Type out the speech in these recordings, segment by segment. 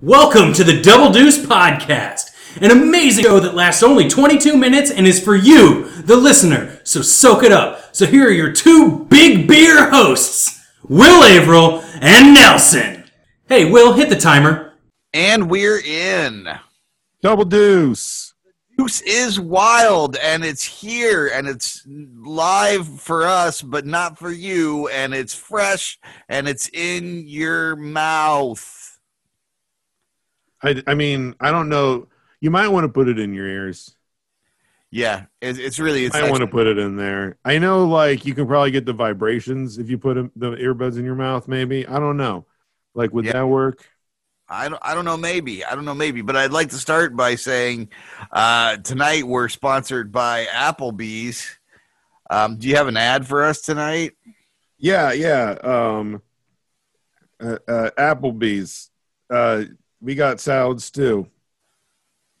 Welcome to the Double Deuce Podcast, an amazing show that lasts only 22 minutes and is for you, the listener. So soak it up. So here are your two big beer hosts, Will Averill and Nelson. Hey, Will, hit the timer. And we're in. Double deuce. Deuce is wild and it's here and it's live for us, but not for you. And it's fresh and it's in your mouth. I, I mean, I don't know. You might want to put it in your ears. Yeah, it's, it's really. It's I want to put it in there. I know, like you can probably get the vibrations if you put them, the earbuds in your mouth. Maybe I don't know. Like, would Yeah. that work? I don't, I don't know, maybe. I don't know, maybe. But I'd like to start by saying uh, tonight we're sponsored by Applebee's. Um, do you have an ad for us tonight? Yeah, yeah. Um, uh, uh, Applebee's. Uh, we got salads too.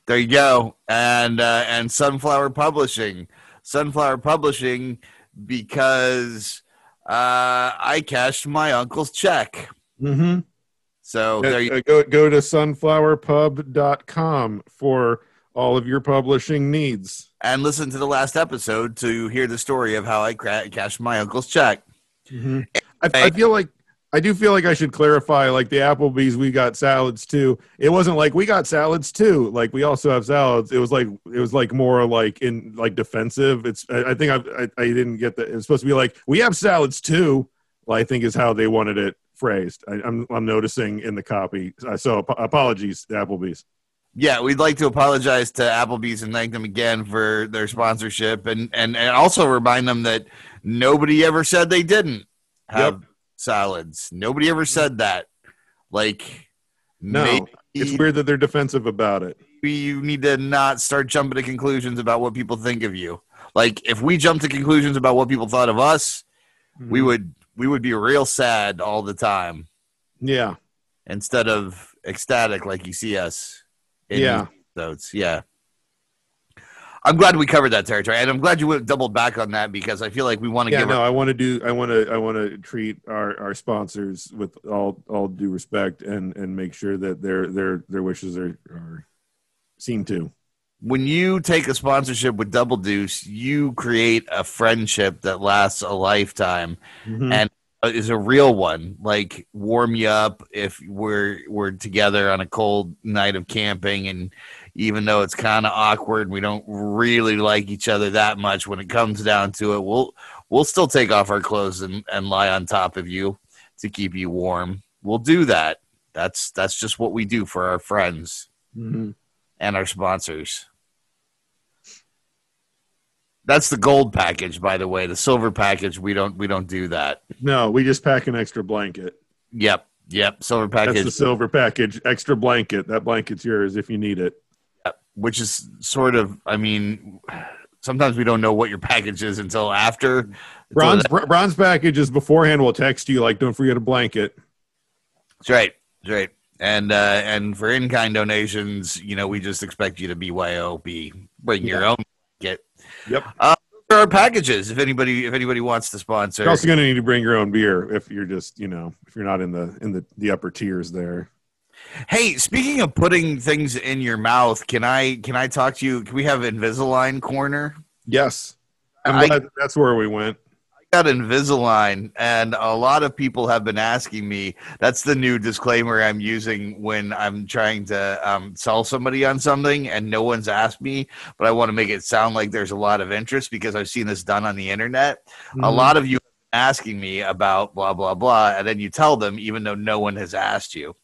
There you go. And uh, and Sunflower Publishing. Sunflower Publishing because uh, I cashed my uncle's check. Mm-hmm. So there you go go to sunflowerpub.com for all of your publishing needs. and listen to the last episode to hear the story of how I cashed my uncle's check. Mm-hmm. I, I feel like I do feel like I should clarify. Like the Applebee's, we got salads too. It wasn't like we got salads too. Like we also have salads. It was like it was like more like in like defensive. It's I, I think I, I I didn't get that. It's supposed to be like we have salads too. I think is how they wanted it phrased. I, I'm I'm noticing in the copy. So ap- apologies, to Applebee's. Yeah, we'd like to apologize to Applebee's and thank them again for their sponsorship, and and and also remind them that nobody ever said they didn't have salads. Nobody ever said that. Like, No, maybe it's weird that they're defensive about it. you need to not start jumping to conclusions about what people think of you. Like, if we jump to conclusions about what people thought of us, we Mhm. would we would be real sad all the time Yeah, instead of ecstatic like you see us. in Yeah. episodes. yeah. I'm glad we covered that territory, and I'm glad you doubled back on that because I feel like we want to yeah. give. No, I want to do. I want to. I want to treat our, our sponsors with all all due respect and and make sure that their their their wishes are are seen to. when you take a sponsorship with Double Deuce, you create a friendship that lasts a lifetime. Mhm. and is a real one like warm you up if we're we're together on a cold night of camping and even though it's kind of awkward we don't really like each other that much when it comes down to it we'll we'll still take off our clothes and, and lie on top of you to keep you warm we'll do that that's that's just what we do for our friends Mhm. and our sponsors that's the gold package by the way the silver package we don't we don't do that No, we just pack an extra blanket. Yep, yep. Silver package. That's the silver package. Extra blanket. That blanket's yours if you need it. Which is sort of. I mean, sometimes we don't know what your package is until after. Bronze br- bronze package is beforehand. We'll text you like, don't forget a blanket. That's right. That's right. And uh, and for in kind donations, you know, we just expect you to BYOB. Bring your own blanket. Yep. Uh, there are packages if anybody if anybody wants to sponsor. You're also going to need to bring your own beer if you're just you know if you're not in the in the the upper tiers there. Hey, speaking of putting things in your mouth, can I can I talk to you? Can we have Invisalign corner? Yes, I- that's where we went. I got Invisalign, and a lot of people have been asking me. That's the new disclaimer I'm using when I'm trying to um, sell somebody on something, and no one's asked me, but I want to make it sound like there's a lot of interest because I've seen this done on the internet. A Mhm. lot of you asking me about blah blah blah, and then you tell them even though no one has asked you.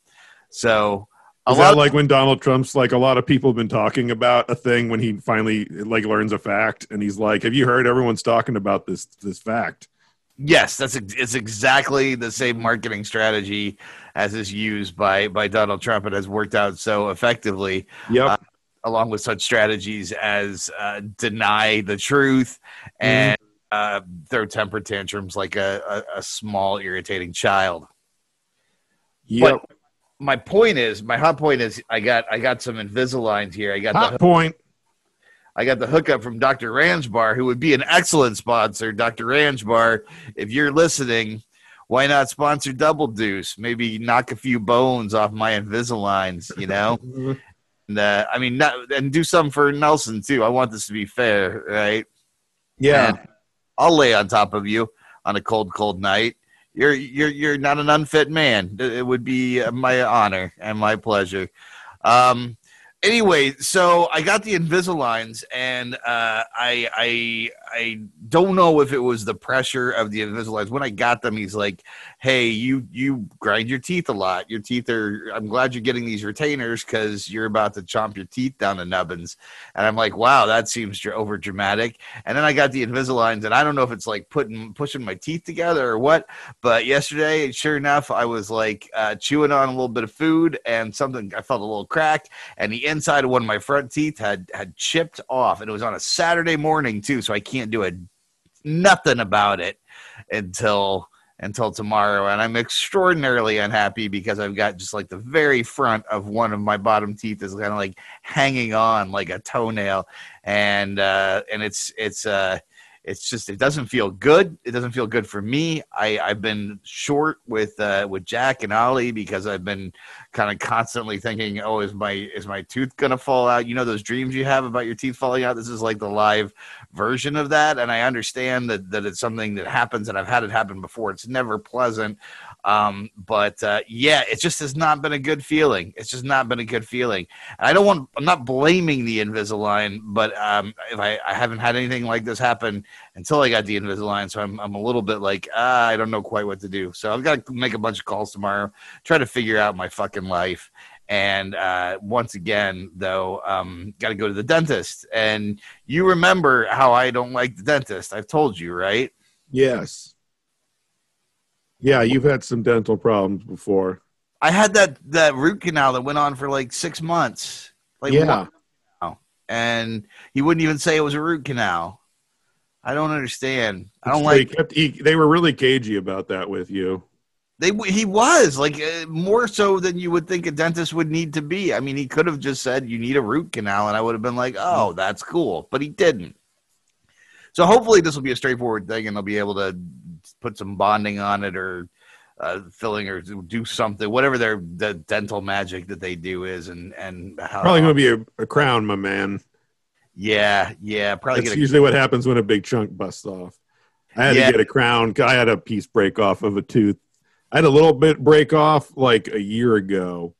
So a Is lot that like when Donald Trump's like a lot of people have been talking about a thing when he finally like learns a fact and he's like, "Have you heard everyone's talking about this this fact?" Yes, that's it's exactly the same marketing strategy as is used by by Donald Trump and has worked out so effectively. Yep. Uh, along with such strategies as uh, deny the truth and uh, throw temper tantrums like a, a, a small irritating child. yep. But my point is, my hot point is, I got I got some Invisaligns here. I got Hot the point. I got the hookup from Dr. Ransbar, who would be an excellent sponsor. Dr. Ransbar, if you're listening, why not sponsor Double Deuce? Maybe knock a few bones off my Invisaligns, you know? and, uh, I mean, not, and do something for Nelson too. I want this to be fair, right? Yeah. And I'll lay on top of you on a cold, cold night. You're you're you're not an unfit man. It would be my honor and my pleasure. Um, anyway, so I got the Invisaligns, and uh, I I I don't know if it was the pressure of the Invisaligns. When I got them, he's like, "Hey, you you grind your teeth a lot. Your teeth are. I'm glad you're getting these retainers because you're about to chomp your teeth down to nubbins." And I'm like, "Wow, that seems over dramatic." And then I got the Invisaligns, and I don't know if it's like putting pushing my teeth together or what. But yesterday, sure enough, I was like uh, chewing on a little bit of food, and something I felt a little cracked, and the inside of one of my front teeth had had chipped off, and it was on a Saturday morning too, so I can't do a nothing about it until until tomorrow. And i'm extraordinarily unhappy because i've got just like the very front of one of my bottom teeth is kind of like hanging on like a toenail. And uh and it's it's uh it's just it doesn't feel good. It doesn't feel good for me. I, I've been short with uh, with Jack and Ollie because I've been kind of constantly thinking, oh, is my is my tooth gonna fall out? You know those dreams you have about your teeth falling out. This is like the live version of that, and I understand that that it's something that happens, and I've had it happen before. It's never pleasant. Um, but uh, yeah, it just has not been a good feeling. It's just not been a good feeling. And I don't want. I'm not blaming the Invisalign, but um, if I, I haven't had anything like this happen until I got the Invisalign, so I'm I'm a little bit like ah, I don't know quite what to do. So I've got to make a bunch of calls tomorrow, try to figure out my fucking life. And uh, once again, though, um, got to go to the dentist. And you remember how I don't like the dentist? I've told you, right? Yes. Yeah, you've had some dental problems before. I had that that root canal that went on for like six months. Like yeah. And he wouldn't even say it was a root canal. I don't understand. I don't They like. kept, he, they were really cagey about that with you. They he was like uh, more so than you would think a dentist would need to be. I mean, he could have just said you need a root canal, and I would have been like, oh, that's cool. But he didn't. So hopefully this will be a straightforward thing, and they'll be able to put some bonding on it or uh, filling or do something, whatever their the dental magic that they do is, and and how, Probably going to be a, a crown, my man. yeah, yeah, probably That's get a, usually what happens when a big chunk busts off. I had Yeah. to get a crown. I had a piece break off of a tooth. I had a little bit break off like a year ago,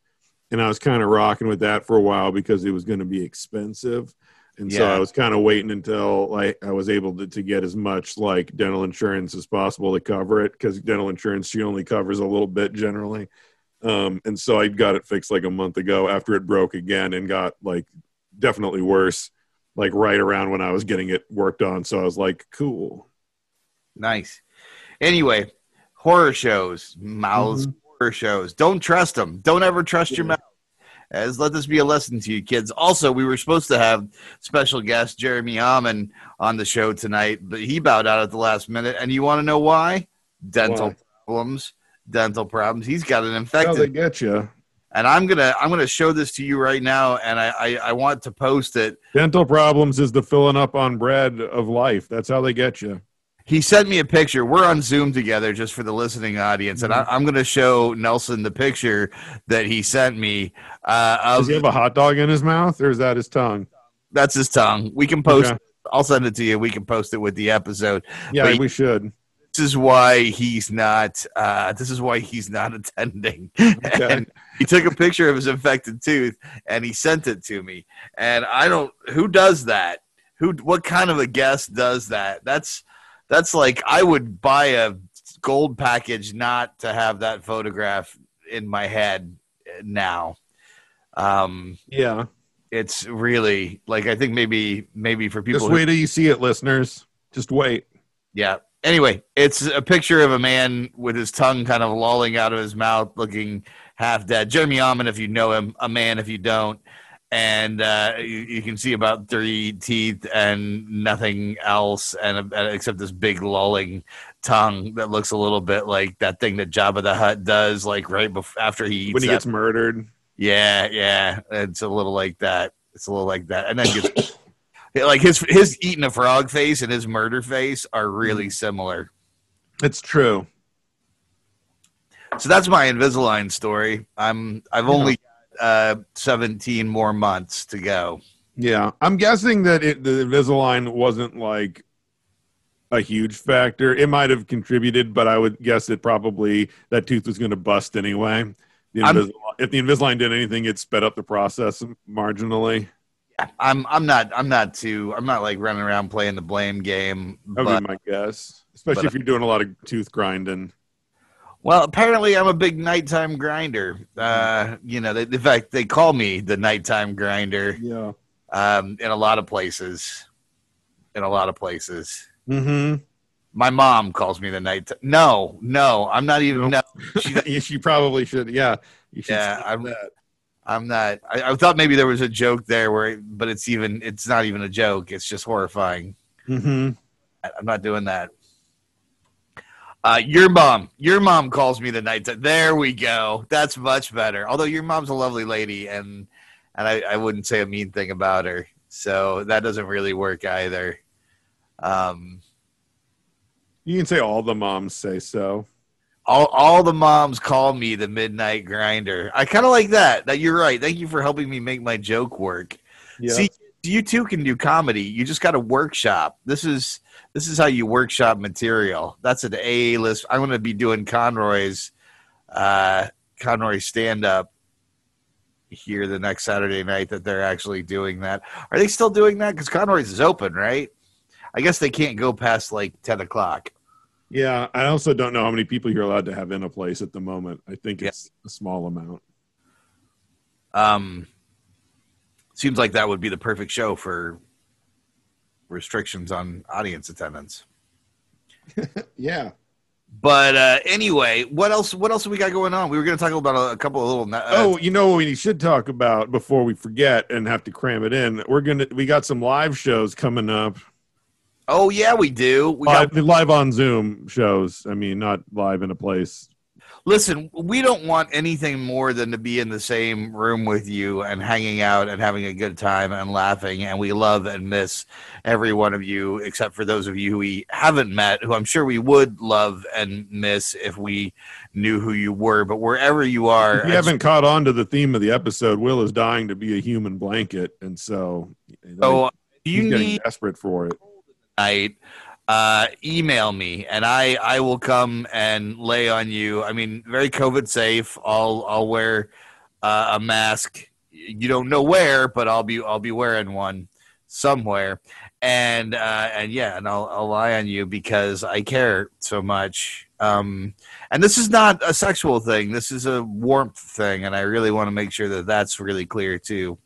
and I was kind of rocking with that for a while because it was going to be expensive. And so I was kind of waiting until like I was able to, to get as much like dental insurance as possible to cover it because dental insurance she only covers a little bit generally. Um, and so I got it fixed like a month ago after it broke again and got like definitely worse, like right around when I was getting it worked on. So I was like, cool. nice. Anyway, horror shows, mouths, horror shows. Don't trust them. Don't ever trust your mouth. As let this be a lesson to you kids. Also, we were supposed to have special guest Jeremy Alman on the show tonight, but he bowed out at the last minute. And you want to know why? Dental Why? problems. Dental problems. He's got an How they get you. and I'm gonna I'm gonna show this to you right now, and I, I I want to post it. Dental problems is the filling up on bread of life. That's how they get you. He sent me a picture. We're on Zoom together, just for the listening audience, and I, I'm gonna show Nelson the picture that he sent me. Uh, Does he have a hot dog in his mouth, or is that his tongue? that's his tongue. We can post. Okay. I'll send it to you. We can post it with the episode. Yeah, But- we should. This is why he's not. Uh, this is why he's not attending. Okay. He took a picture of his infected tooth and he sent it to me. And I don't. Who does that? Who? What kind of a guest does that? That's that's like I would buy a gold package not to have that photograph in my head now. Um, Yeah. it's really like I think maybe maybe for people Just who wait till you see it, listeners. Just wait. Yeah. Anyway, it's a picture of a man with his tongue kind of lolling out of his mouth, looking half dead. Jeremy Alman, if you know him, a man if you don't. And uh, you, you can see about three teeth and nothing else, and uh, except this big lolling tongue that looks a little bit like that thing that Jabba the Hutt does, like right before after he eats When he that gets murdered. yeah, yeah, it's a little like that. It's a little like that, and then gets like his his eating a frog face and his murder face are really similar. It's true. So that's my Invisalign story. I'm I've only uh, 17 more months to go. Yeah, I'm guessing that it, the Invisalign wasn't like a huge factor. It might have contributed, but I would guess it probably that tooth was going to bust anyway. The Invisalign, if the Invisalign did anything, it sped up the process marginally. I'm I'm not I'm not too I'm not like running around playing the blame game. That would be my guess, especially if you're doing a lot of tooth grinding. Well, apparently I'm a big nighttime grinder. Uh, you know, they, in fact, they call me the nighttime grinder. Yeah. Um, in a lot of places, in a lot of places. Hmm. My mom calls me the night. No, no, I'm not even. No, she, she probably should. Yeah. Should yeah, I'm that. I'm not. I, I, thought maybe there was a joke there, where, but it's even. It's not even a joke. It's just horrifying. Hmm. I'm not doing that. Uh, your mom, your mom calls me the night. T- there we go. That's much better. Although your mom's a lovely lady, and and I, I wouldn't say a mean thing about her, so that doesn't really work either. Um, you can say all the moms say so. All all the moms call me the midnight grinder. I kind of like that. That you're right. Thank you for helping me make my joke work. Yeah. See, you too can do comedy. You just got to workshop. This is this is how you workshop material. That's an A list. I'm going to be doing Conroy's uh, Conroy stand up here the next Saturday night that they're actually doing that. Are they still doing that? Because Conroy's is open, right? I guess they can't go past like 10 o'clock. Yeah. I also don't know how many people you're allowed to have in a place at the moment. I think it's yeah. a small amount. Um, seems like that would be the perfect show for restrictions on audience attendance. yeah. But uh, anyway, what else? What else have we got going on? We were going to talk about a, a, couple of little. Uh, oh, you know what we should talk about before we forget and have to cram it in. We're gonna. We got some live shows coming up. Oh yeah, we do. We live, got live on Zoom shows. I mean, not live in a place listen, we don't want anything more than to be in the same room with you and hanging out and having a good time and laughing. And we love and miss every one of you, except for those of you who we haven't met, who I'm sure we would love and miss if we knew who you were. But wherever you are, if you haven't caught on to the theme of the episode, Will is dying to be a human blanket, and so so uh, you he's need desperate for it. Night uh, email me and I, I will come and lay on you. I mean, very COVID safe. I'll, I'll wear uh, a mask. You don't know where, but I'll be, I'll be wearing one somewhere. And, uh, and yeah, and I'll, I'll lie on you because I care so much. Um, and this is not a sexual thing. This is a warmth thing. And I really want to make sure that that's really clear too,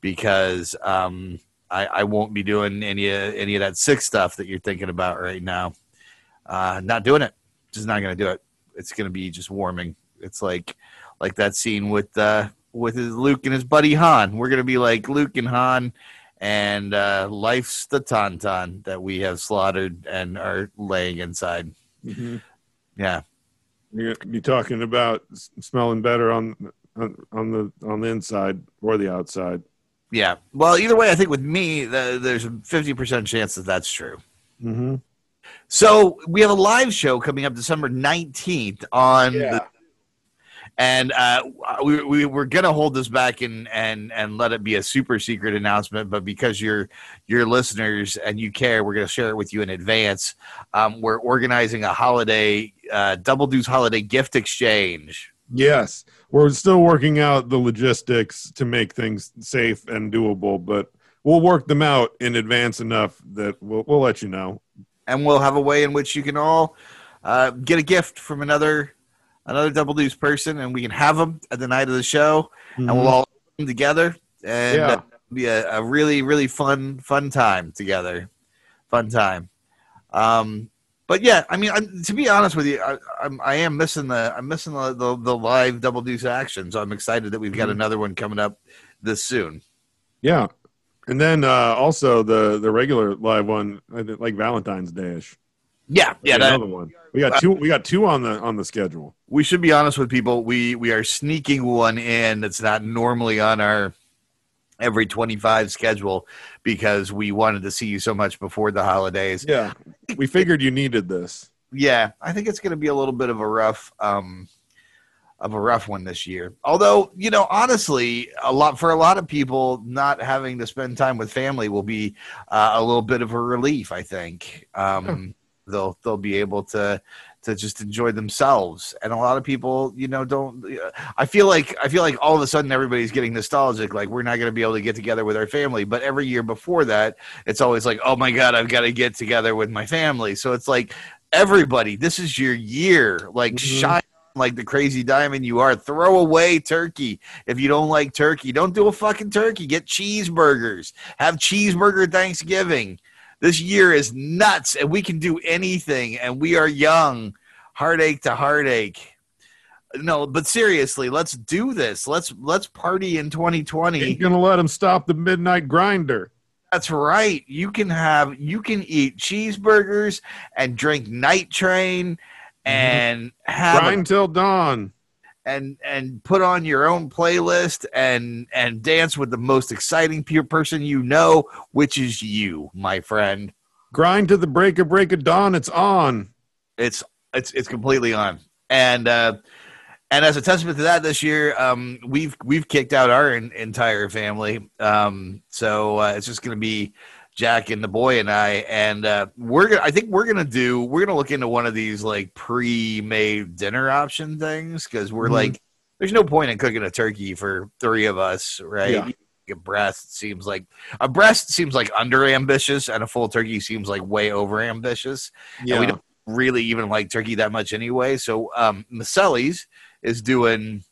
because, um, I, I won't be doing any of any of that sick stuff that you're thinking about right now. Uh, not doing it. Just not going to do it. It's going to be just warming. It's like like that scene with uh, with his Luke and his buddy Han. We're going to be like Luke and Han, and uh, life's the tauntaun that we have slaughtered and are laying inside. Mm-hmm. Yeah, you're be talking about smelling better on on on the on the inside or the outside. Yeah. Well, either way, I think with me, the, there's a 50% chance that that's true. Mm-hmm. So we have a live show coming up December 19th on yeah. the, and uh, we, we we're gonna hold this back and and and let it be a super secret announcement. But because you're your listeners and you care, we're gonna share it with you in advance. Um, we're organizing a holiday uh, double deuce holiday gift exchange. Yes, we're still working out the logistics to make things safe and doable, but we'll work them out in advance enough that we'll we'll let you know. And we'll have a way in which you can all uh, get a gift from another another double deuce person, and we can have them at the night of the show, mm-hmm. and we'll mm-hmm. all come together, and yeah. be a, a really really fun fun time together, fun time. Um, but yeah, I mean, I'm, to be honest with you, I, I'm I am missing the I'm missing the, the, the live double deuce action. So I'm excited that we've got mm-hmm. another one coming up this soon. Yeah, and then uh, also the the regular live one, like Valentine's Dayish. Yeah, yeah, that, another one. We got two. We got two on the on the schedule. We should be honest with people. We we are sneaking one in that's not normally on our every 25 schedule because we wanted to see you so much before the holidays. Yeah. We figured you needed this. Yeah. I think it's going to be a little bit of a rough um of a rough one this year. Although, you know, honestly, a lot for a lot of people, not having to spend time with family will be uh, a little bit of a relief. I think um, they'll they'll be able to to just enjoy themselves. And a lot of people, you know, don't. I feel like I feel like all of a sudden everybody's getting nostalgic. Like we're not going to be able to get together with our family. But every year before that, it's always like, oh my god, I've got to get together with my family. So it's like everybody, this is your year. Like mm-hmm. shine like the crazy diamond you are. Throw away turkey if you don't like turkey. Don't do a fucking turkey. Get cheeseburgers. Have cheeseburger Thanksgiving. This year is nuts, and we can do anything, and we are young. Heartache to heartache. No, but seriously, let's do this. Let's let's party in 2020. Ain't gonna let them stop the midnight grinder. That's right. You can have you can eat cheeseburgers and drink night train Mm-hmm. and have grind a, till dawn and and put on your own playlist and and dance with the most exciting pure person you know which is you my friend. Grind to the break of break of dawn. It's on. It's it's it's completely on. And uh and as a testament to that this year um we've we've kicked out our in, entire family. Um so uh, it's just going to be Jack and the boy and I, and uh, we're gonna. I think we're gonna do. We're gonna look into one of these like pre-made dinner option things because we're mm-hmm. like, there's no point in cooking a turkey for three of us, right? Yeah. A breast seems like a breast seems like under ambitious, and a full turkey seems like way over ambitious. Yeah, and we don't really even like turkey that much anyway. So, um, Maceli's is doing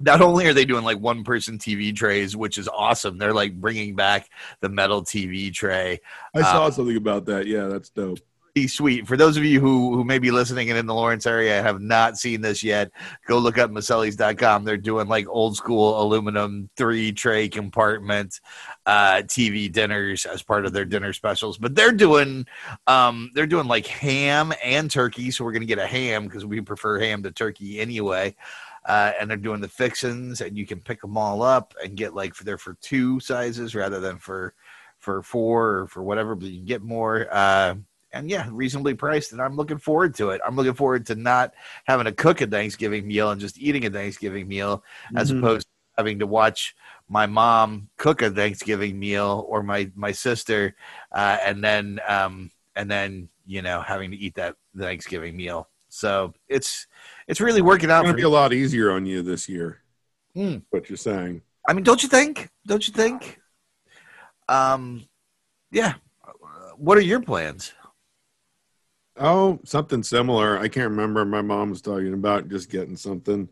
not only are they doing like one person TV trays, which is awesome, they're like bringing back the metal TV tray. I saw um, something about that. Yeah, that's dope. Sweet. For those of you who, who may be listening and in the Lawrence area have not seen this yet, go look up Maceli's.com. They're doing like old school aluminum three tray compartment uh, TV dinners as part of their dinner specials. But they're doing um, they're doing like ham and turkey. So we're gonna get a ham because we prefer ham to turkey anyway uh, and they're doing the fixins, and you can pick them all up and get like for there for two sizes rather than for for four or for whatever, but you can get more. Uh, and yeah, reasonably priced, and I'm looking forward to it. I'm looking forward to not having to cook a Thanksgiving meal and just eating a Thanksgiving meal, mm-hmm. as opposed to having to watch my mom cook a Thanksgiving meal or my my sister, uh, and then um, and then you know having to eat that Thanksgiving meal. So it's it's really working out. It's going to be a lot easier on you this year. Hmm. What you're saying? I mean, don't you think? Don't you think? Um, yeah. What are your plans? Oh, something similar. I can't remember. My mom was talking about just getting something,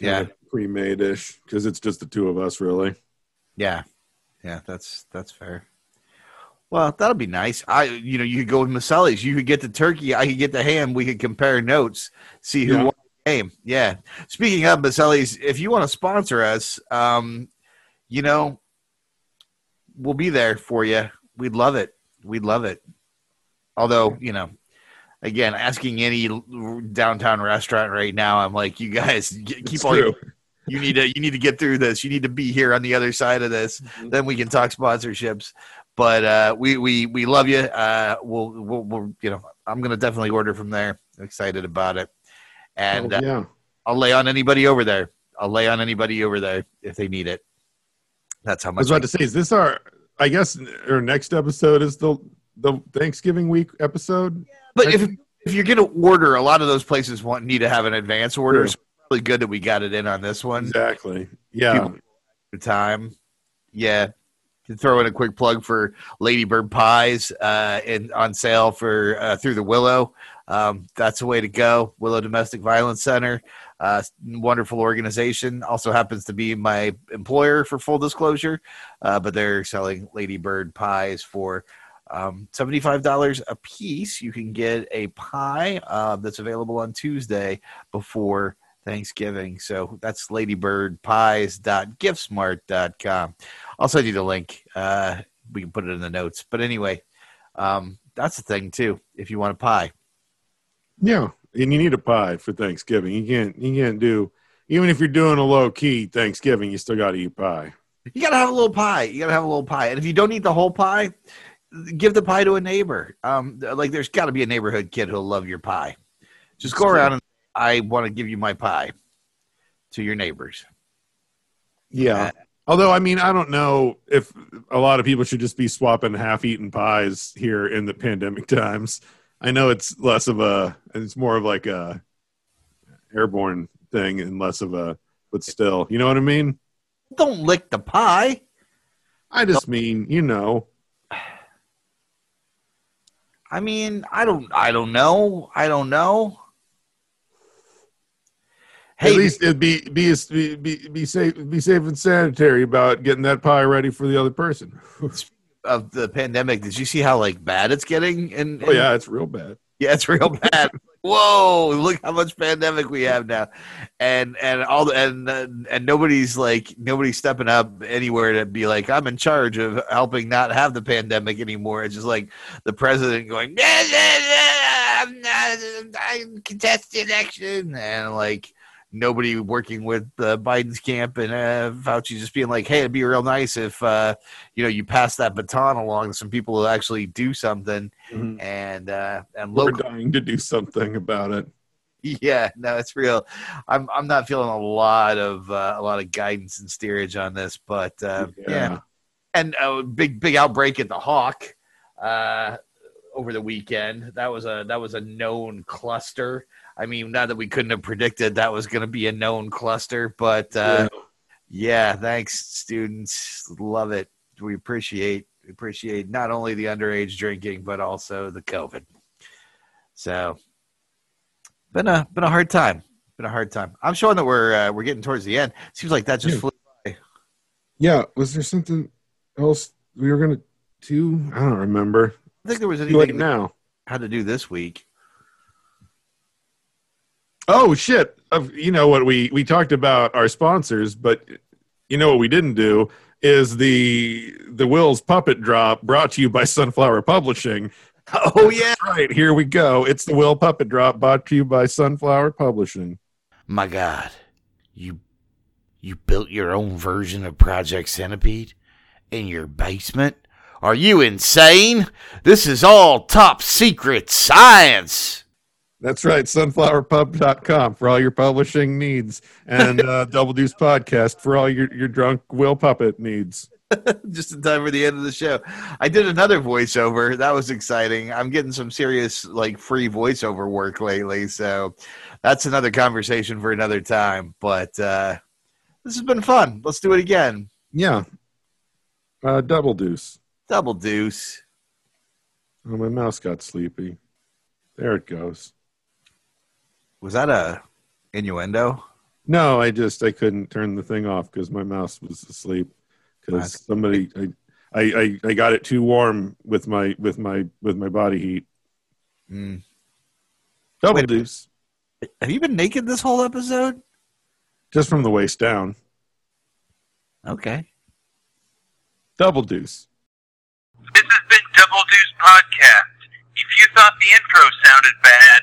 yeah, pre-made ish, because it's just the two of us, really. Yeah, yeah, that's that's fair. Well, that'll be nice. I, you know, you could go with Maceli's. You could get the turkey. I could get the ham. We could compare notes, see who yeah. won the game. Yeah. Speaking of Maceli's, if you want to sponsor us, um, you know, we'll be there for you. We'd love it. We'd love it. Although, you know, again, asking any downtown restaurant right now, I'm like, you guys keep it's all true. your you need to you need to get through this. You need to be here on the other side of this. Mm-hmm. Then we can talk sponsorships. But uh, we we we love you. Uh, we'll, we'll, we'll you know I'm gonna definitely order from there. I'm excited about it, and oh, yeah. uh, I'll lay on anybody over there. I'll lay on anybody over there if they need it. That's how much. I was about I- to say, is this our? I guess our next episode is the the Thanksgiving week episode. But if if you're gonna order, a lot of those places want need to have an advance order. Sure. It's really good that we got it in on this one. Exactly. Yeah. time. Yeah to throw in a quick plug for Ladybird Pies uh, in on sale for uh, through the Willow. Um, that's the way to go. Willow Domestic Violence Center, uh, wonderful organization. Also happens to be my employer for full disclosure, uh, but they're selling Ladybird pies for um, $75 a piece. You can get a pie uh, that's available on Tuesday before Thanksgiving. So that's ladybirdpies.giftsmart.com. I'll send you the link. Uh, we can put it in the notes. But anyway, um, that's the thing too. If you want a pie, yeah, and you need a pie for Thanksgiving. You can't you can't do even if you're doing a low key Thanksgiving, you still got to eat pie. You got to have a little pie. You got to have a little pie. And if you don't eat the whole pie, give the pie to a neighbor. Um, like there's got to be a neighborhood kid who'll love your pie. Just go around and I want to give you my pie. to your neighbors. Yeah. Although, I mean, I don't know if a lot of people should just be swapping half-eaten pies here in the pandemic times. I know it's less of a, it's more of like a airborne thing and less of a, but still, you know what I mean? Don't lick the pie. I just mean, you know. I mean, I don't, I don't know. I don't know. Hey, At least it'd be be be be safe be safe and sanitary about getting that pie ready for the other person. of the pandemic, did you see how like bad it's getting? And oh yeah, it's real bad. Yeah, it's real bad. Whoa! Look how much pandemic we have now, and and all the, and and nobody's like nobody's stepping up anywhere to be like I'm in charge of helping not have the pandemic anymore. It's just like the president going, I'm not, I'm the election, and like nobody working with uh, Biden's camp and uh, Fauci just being like, "Hey, it'd be real nice if uh, you know you pass that baton along to some people who actually do something." Mm-hmm. And uh, and we're dying to do something about it. Yeah, no, it's real. I'm I'm not feeling a lot of uh, a lot of guidance and steerage on this, but uh, yeah. yeah. and a big big outbreak at the Hawk uh, over the weekend. That was a that was a known cluster. I mean, not that we couldn't have predicted that was going to be a known cluster, but uh, yeah. yeah, thanks, students. Love it. We appreciate appreciate not only the underage drinking but also the COVID. So, been a been a hard time. Been a hard time. I'm showing that we're uh, we're getting towards the end. Seems like that just yeah. flew by. Yeah. Was there something else we were gonna do? I don't remember. I think there was anything like now. How to do this week? Oh shit! You know what we we talked about our sponsors, but you know what we didn't do is the the Will's puppet drop brought to you by Sunflower Publishing. Oh yeah, That's right. Here we go. It's the Will puppet drop brought to you by Sunflower Publishing. My God, you you built your own version of Project Centipede in your basement? Are you insane? This is all top secret science. That's right, sunflowerpub.com for all your publishing needs, and uh, Double Deuce Podcast for all your, your drunk Will Puppet needs. Just in time for the end of the show. I did another voiceover. That was exciting. I'm getting some serious, like, free voiceover work lately. So that's another conversation for another time. But uh, this has been fun. Let's do it again. Yeah. Uh, double Deuce. Double Deuce. Oh, my mouse got sleepy. There it goes. Was that a innuendo? No, I just I couldn't turn the thing off because my mouse was asleep because somebody I, I, I I got it too warm with my with my with my body heat. Mm. Double Wait, deuce. Have you been naked this whole episode? Just from the waist down. Okay. Double deuce. This has been Double Deuce Podcast. If you thought the intro sounded bad,